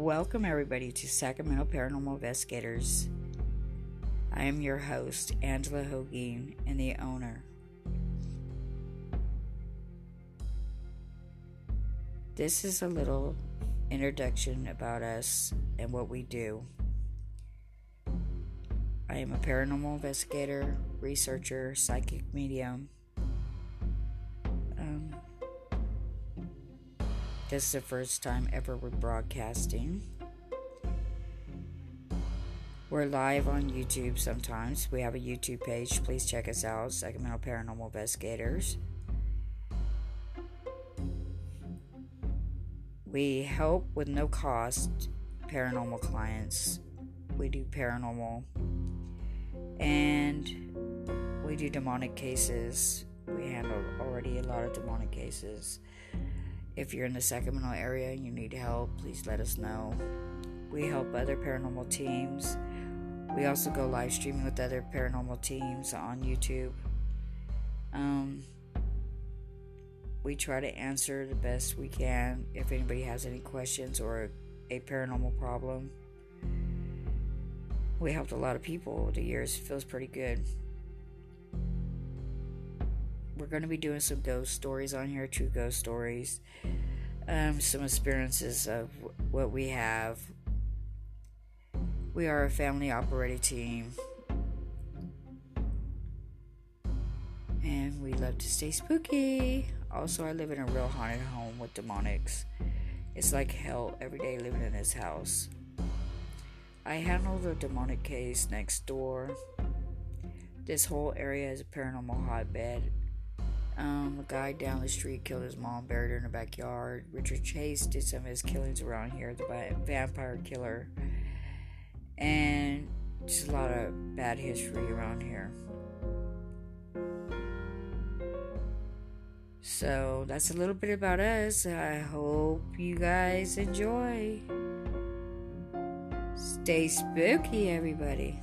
Welcome, everybody, to Sacramento Paranormal Investigators. I am your host, Angela Hogeen, and the owner. This is a little introduction about us and what we do. I am a paranormal investigator, researcher, psychic medium. This is the first time ever we're broadcasting. We're live on YouTube sometimes. We have a YouTube page. Please check us out, Sacramento Paranormal Investigators. We help with no cost paranormal clients. We do paranormal and we do demonic cases. We handle already a lot of demonic cases. If you're in the Sacramento area and you need help, please let us know. We help other paranormal teams. We also go live streaming with other paranormal teams on YouTube. Um, we try to answer the best we can if anybody has any questions or a paranormal problem. We helped a lot of people over the years. It feels pretty good. We're going to be doing some ghost stories on here, true ghost stories, um, some experiences of what we have. We are a family operated team. And we love to stay spooky. Also, I live in a real haunted home with demonics. It's like hell every day living in this house. I handle the demonic case next door. This whole area is a paranormal hotbed. Um, a guy down the street killed his mom, buried her in the backyard. Richard Chase did some of his killings around here, the vampire killer. And just a lot of bad history around here. So that's a little bit about us. I hope you guys enjoy. Stay spooky, everybody.